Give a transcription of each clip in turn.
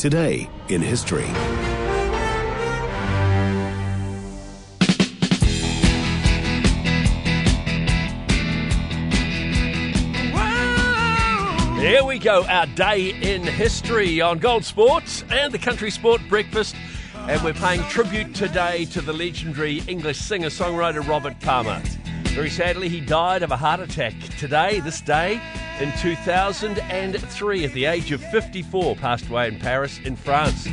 Today in history. Here we go, our day in history on Gold Sports and the Country Sport Breakfast. And we're paying tribute today to the legendary English singer songwriter Robert Palmer. Very sadly, he died of a heart attack today, this day, in 2003, at the age of 54, passed away in Paris, in France.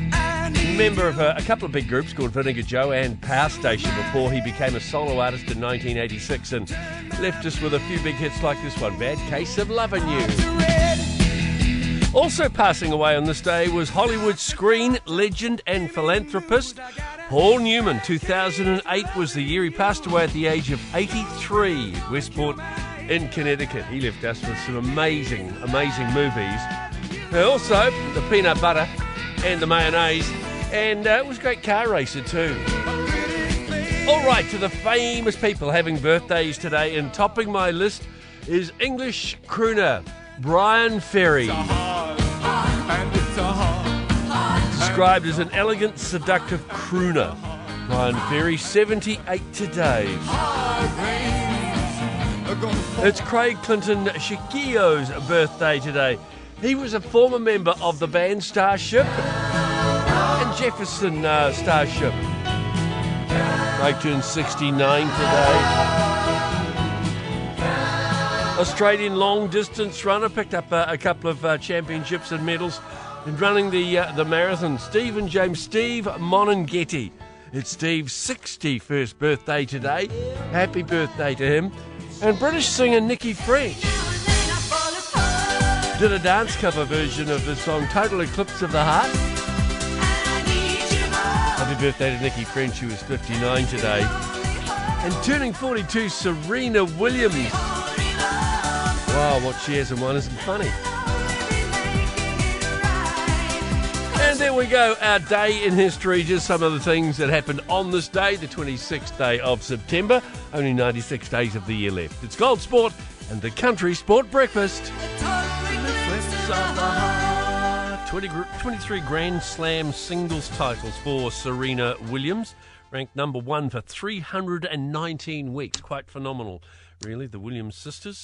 Member of a, a couple of big groups called Vinegar Joe and Power Station before he became a solo artist in 1986 and left us with a few big hits like this one Bad Case of Loving You. Also passing away on this day was Hollywood screen legend and philanthropist Paul Newman. 2008 was the year he passed away at the age of 83 at Westport in Connecticut. He left us with some amazing, amazing movies. Also, the peanut butter and the mayonnaise, and uh, it was a great car racer too. All right, to the famous people having birthdays today, and topping my list is English crooner Bryan Ferry. Described as an elegant, seductive crooner. Bryan Ferry, 78 today. It's Craig Clinton Chaquico's birthday today. He was a former member of the band Starship and Jefferson uh, Starship. Craig turned 69 today. Australian long distance runner picked up uh, a couple of uh, championships and medals in running the uh, the marathon. Stephen James Steve Moneghetti. It's Steve's 61st birthday today. Happy birthday to him. And British singer Nikki French did a dance cover version of the song Total Eclipse of the Heart. Happy birthday to Nikki French, who is 59 today. And turning 42, Serena Williams. Wow, what she has in one isn't funny. There we go, our day in history. Just some of the things that happened on this day, the 26th day of September. Only 96 days of the year left. It's Gold Sport and the Country Sport Breakfast. 20, 23 Grand Slam singles titles for Serena Williams. Ranked number one for 319 weeks. Quite phenomenal, really, the Williams sisters.